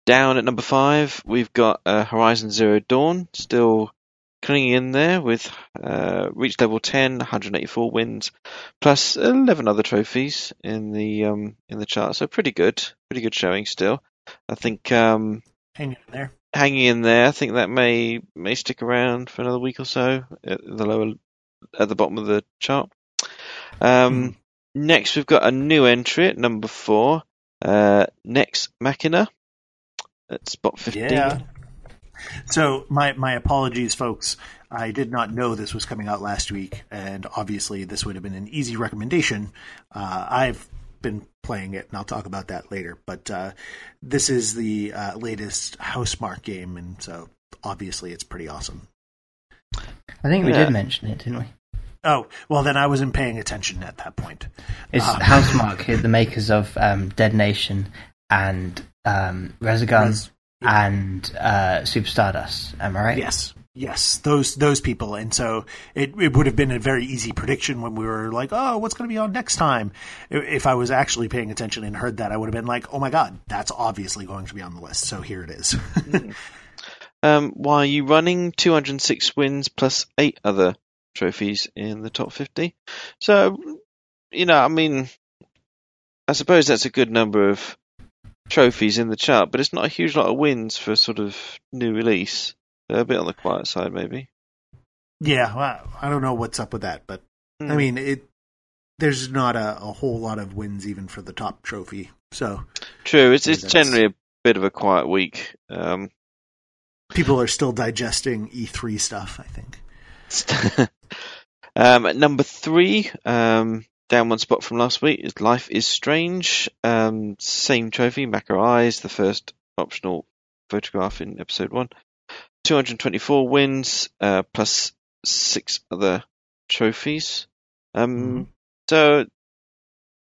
S3: down at number five, we've got uh, Horizon Zero Dawn still clinging in there with uh, reached level 10, 184 wins, plus 11 other trophies in the um, in the chart. So pretty good, pretty good showing still. I think um,
S1: Hang in there.
S3: hanging in there. I think that may may stick around for another week or so at the lower at the bottom of the chart. Um, Next, we've got a new entry at number four. Uh, Nex Machina at spot fifteen.
S1: Yeah. So my my apologies, folks. I did not know this was coming out last week, and obviously this would have been an easy recommendation. Uh, I've been playing it, and I'll talk about that later. But uh, this is the uh, latest Housemarque game, and so obviously it's pretty awesome.
S2: I think we
S3: Yeah.
S2: did mention it, didn't we?
S1: Oh well, then I wasn't paying attention at that point.
S2: It's
S1: Ah.
S2: Housemarque, who the makers of um, Dead Nation and um, Resogun
S1: Res-
S2: and uh, Super Stardust. Am I right?
S1: Yes, yes, those those people, and so it it would have been a very easy prediction when we were like, oh, what's going to be on next time? If I was actually paying attention and heard that, I would have been like, oh my god, that's obviously going to be on the list. So here it is.
S3: Um, why are you running 206 wins plus eight other trophies in the top 50? So, you know, I mean, I suppose that's a good number of trophies in the chart, but it's not a huge lot of wins for a sort of new release. A bit on the quiet side, maybe.
S1: Yeah, well, I don't know what's up with that, but I
S3: Hmm.
S1: mean, it. There's not a, a whole lot of wins even for the top trophy, so
S3: True, it's it's generally a bit of a quiet week. Um,
S1: people are still digesting E3 stuff. I think.
S3: um, at number three, um, down one spot from last week, is Life is Strange. Um, same trophy, Macro Eyes, the first optional photograph in episode one. 224 wins, uh, plus six other trophies. Um,
S1: Mhm.
S3: so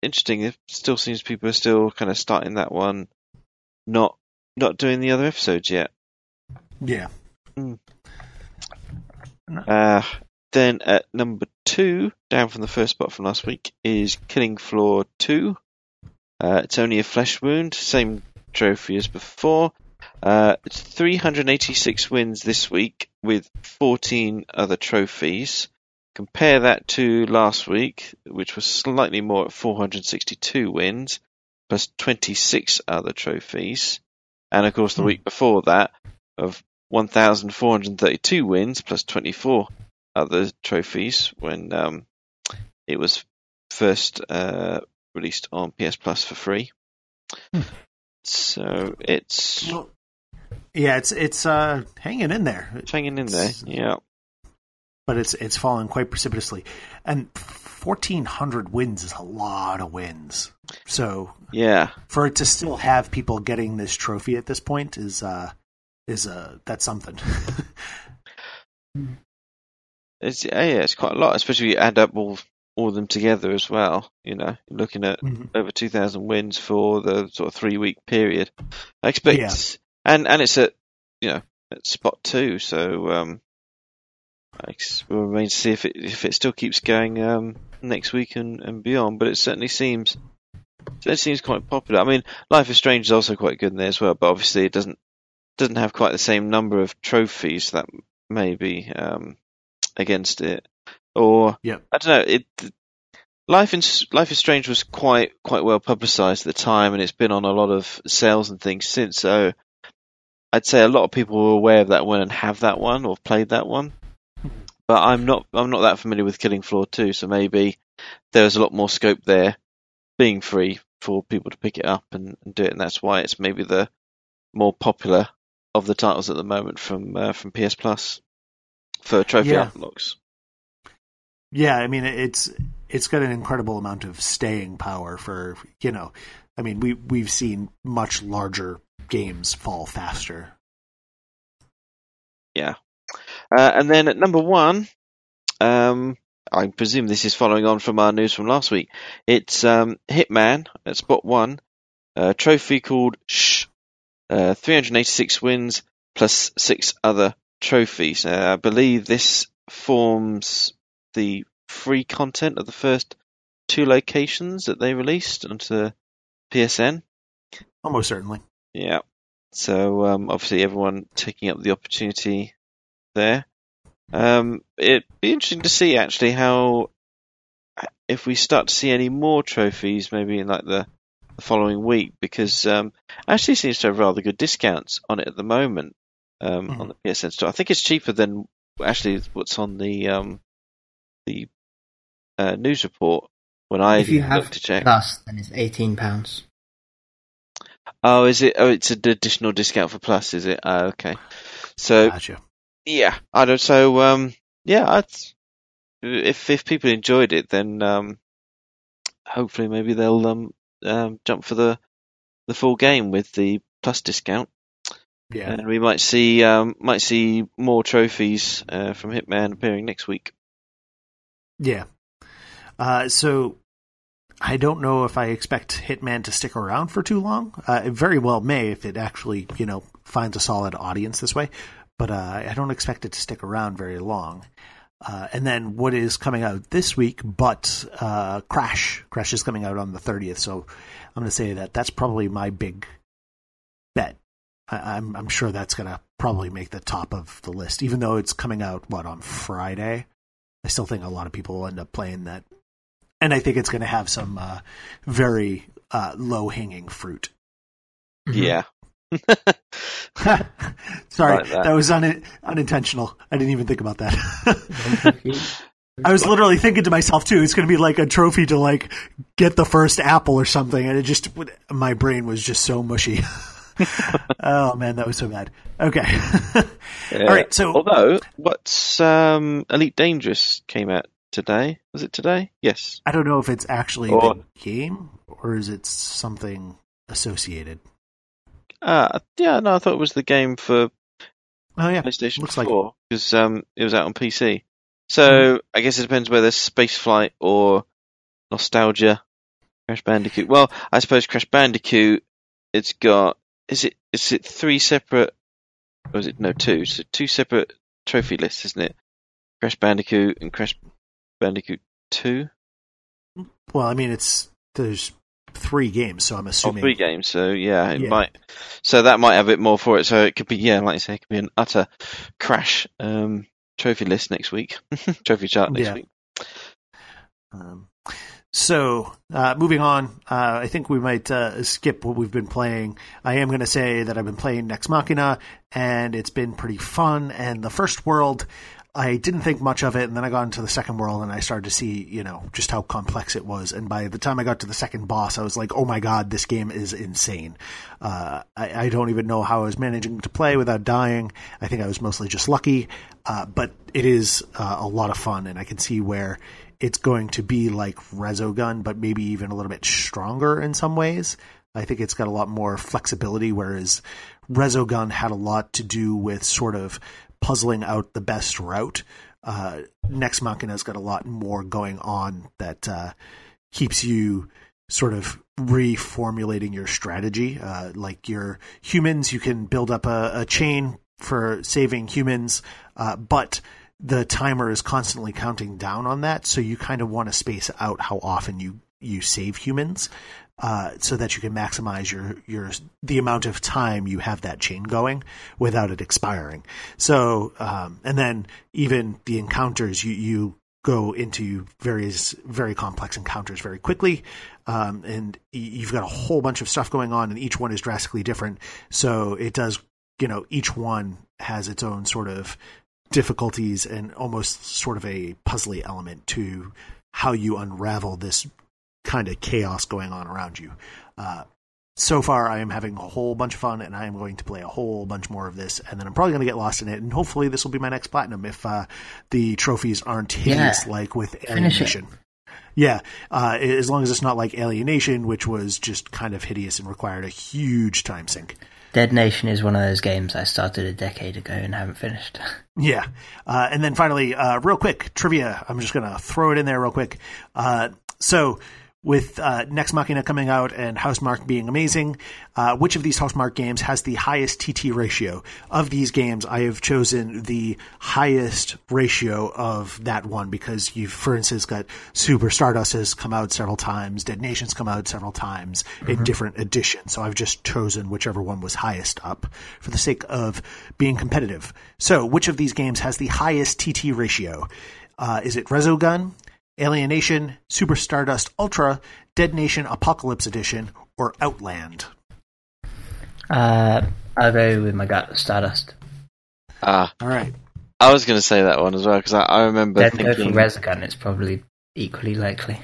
S3: interesting. It still seems people are still kind of starting that one, not not doing the other episodes yet.
S1: Yeah.
S3: Uh, then at number two, down from the first spot from last week, is Killing Floor 2. Uh, it's only a flesh wound, same trophy as before. Uh, it's 386 wins this week with 14 other trophies. Compare that to last week, which was slightly more at 462 wins, plus 26 other trophies. And of course, the week before that, of 1,432 wins plus 24 other trophies when um, it was first uh, released on PS Plus for free.
S1: Hmm.
S3: So it's
S1: Well, yeah, it's it's uh, hanging in there,
S3: it's hanging in there. Yeah,
S1: but it's it's fallen quite precipitously, and 1,400 wins is a lot of wins. So
S3: yeah,
S1: for it to still have people getting this trophy at this point is uh is uh that's something.
S3: it's yeah, yeah, it's quite a lot, especially if you add up all all of them together as well. You know, looking at
S1: Mhm.
S3: over 2,000 wins for the sort of three week period. I expect,
S1: Yeah.
S3: And and it's at you know at spot two, so um, we'll remain to see if it if it still keeps going um next week and, and beyond. But it certainly seems it seems quite popular. I mean, Life is Strange is also quite good in there as well, but obviously it doesn't doesn't have quite the same number of trophies that may be um against it, or
S1: yeah.
S3: I don't know. It Life in Life is Strange was quite quite well publicised at the time, and it's been on a lot of sales and things since. So I'd say a lot of people were aware of that one and have that one or played that one. But I'm not I'm not that familiar with Killing Floor 2, so maybe there's a lot more scope there, being free for people to pick it up and, and do it, and that's why it's maybe the more popular of the titles at the moment from uh, from PS Plus for trophy
S1: Yeah.
S3: unlocks.
S1: yeah, I mean it's it's got an incredible amount of staying power for you know, I mean we we've seen much larger games fall faster. Yeah.
S3: Uh, and then at number one, um, I presume this is following on from our news from last week. It's um, Hitman at spot one, a trophy called Shh, uh, 386 wins plus six other trophies. Uh, I believe this forms the free content of the first two locations that they released onto the PSN.
S1: Almost certainly.
S3: Yeah. So um, obviously everyone taking up the opportunity there. Um, it'd be interesting to see actually how if we start to see any more trophies maybe in like the, the following week because um, actually seems to have rather good discounts on it at the moment um,
S1: Mhm.
S3: on the PSN store. I think it's cheaper than actually what's on the um, the uh, news report when I
S2: if you have
S3: to check.
S2: Plus, then it's eighteen pounds.
S3: Oh, is it? Oh, it's an additional discount for Plus, is it? Oh, okay. So
S1: Gotcha.
S3: yeah, I don't. So um, yeah, I'd, if if people enjoyed it, then um, hopefully maybe they'll um, um jump for the the full game with the Plus discount,
S1: Yeah.
S3: and we might see um might see more trophies uh, from Hitman appearing next week.
S1: Yeah. Uh, so I don't know if I expect Hitman to stick around for too long. Uh, it very well may if it actually, you know, finds a solid audience this way, but uh, I don't expect it to stick around very long. Uh, and then what is coming out this week? But uh, Crash, Crash is coming out on the thirtieth. So I'm going to say that that's probably my big bet I, I'm I'm sure that's gonna probably make the top of the list, even though it's coming out what on Friday. I still think a lot of people will end up playing that, and I think it's going to have some uh, very uh, low hanging fruit.
S2: Mm-hmm.
S3: Yeah.
S1: Sorry,
S3: Like that.
S1: that. was un- unintentional. I didn't even think about that. I was literally thinking to myself too. It's going to be like a trophy to like get the first apple or something, and it just my brain was just so mushy. oh man, that was so bad. Okay,
S3: Yeah.
S1: all right. So
S3: Although, what's um, Elite Dangerous came out today? Was it today? Yes.
S1: I don't know if it's actually
S3: Or-
S1: the game or is it something associated.
S3: Uh, yeah, no, I thought it was the game for
S1: Oh yeah,
S3: PlayStation
S1: Looks like-
S3: 4 because um, it was out on PC. So I guess it depends whether space flight or nostalgia. Crash Bandicoot. Well, I suppose Crash Bandicoot. It's got is it is it three separate or is it no two? So two separate trophy lists, isn't it? Crash Bandicoot and Crash Bandicoot Two.
S1: well, I mean it's there's three games, so I'm
S3: Oh,
S1: assuming
S3: three games. So yeah, it
S1: Yeah.
S3: might. So that might have a bit more for it. So it could be yeah, like you say, it could be an utter crash um, trophy list next week, trophy chart next
S1: Yeah.
S3: week.
S1: Um, so, uh, moving on, uh, I think we might uh, skip what we've been playing. I am going to say that I've been playing Nex Machina, and it's been pretty fun. And the first world, I didn't think much of it, and then I got into the second world, and I started to see, you know, just how complex it was. And by the time I got to the second boss, I was like, "Oh my god, this game is insane!" Uh, I, I don't even know how I was managing to play without dying. I think I was mostly just lucky, uh, but it is uh, a lot of fun, and I can see where it's going to be like Resogun, but maybe even a little bit stronger in some ways. I think it's got a lot more flexibility, whereas Resogun had a lot to do with sort of puzzling out the best route. Uh, Nex Machina's got a lot more going on that uh, keeps you sort of reformulating your strategy. Uh, like your humans, you can build up a, a chain for saving humans, uh, but the timer is constantly counting down on that, so you kind of want to space out how often you you save humans, uh, so that you can maximize your your the amount of time you have that chain going without it expiring. So, um, and then even the encounters you you go into various very complex encounters very quickly, um, and you've got a whole bunch of stuff going on, and each one is drastically different. So it does, you know, each one has its own sort of difficulties and almost sort of a puzzly element to how you unravel this kind of chaos going on around you. Uh, so far, I am having a whole bunch of fun, and I am going to play a whole bunch more of this, and then I'm probably going to get lost in it, and hopefully, this will be my next platinum if uh, the trophies aren't hideous
S2: Yeah.
S1: like with. Alienation. Yeah, uh, as long as it's not like Alienation, which was just kind of hideous and required a huge time sink.
S2: Dead Nation is one of those games I started a decade ago and haven't finished.
S1: Yeah. Uh, and then finally, uh, real quick, trivia. I'm just going to throw it in there real quick. Uh, so, with uh, Nex Machina coming out and Housemarque being amazing, uh, which of these Housemarque games has the highest TT ratio? Of these games, I have chosen the highest ratio of that one because you've, for instance, got Super Stardust has come out several times, Dead Nation's come out several times in different editions. So I've just chosen whichever one was highest up for the sake of being competitive. So, which of these games has the highest TT ratio? Uh, is it Resogun, Alienation, Super Stardust Ultra, Dead Nation Apocalypse Edition, or Outland?
S2: Uh, I'll go with my gut, Stardust.
S3: Ah,
S1: All right.
S3: I was going to say that one as well because I, I remember
S2: Then go for Resogun, it's probably equally likely.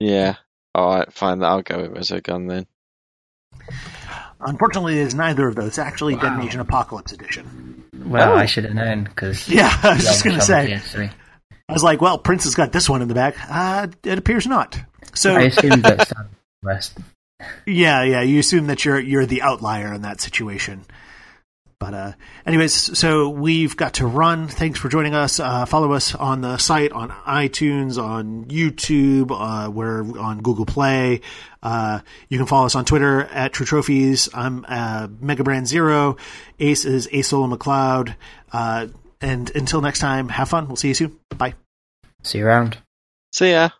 S3: yeah. All right, fine. I'll go with Resogun then.
S1: Unfortunately, it is neither of those. It's actually Dead Nation Apocalypse Edition.
S2: Well,
S3: Oh.
S2: I should have known because
S1: Yeah, I was just going to say.
S2: PS3.
S1: I was like, well, Prince has got this one in the back. Uh, it appears not. So,
S2: I assumed that Stardust West.
S1: Yeah, yeah. You assume that you're you're the outlier in that situation. But uh, anyways, so we've got to run. Thanks for joining us. Uh, follow us on the site, on iTunes, on YouTube. Uh, we're on Google Play. Uh, you can follow us on Twitter at True Trophies. I'm uh, Megabrand Zero. Ace is Ace Solo McLeod. And until next time, have fun. We'll see you soon. Bye.
S2: See you around.
S3: See ya.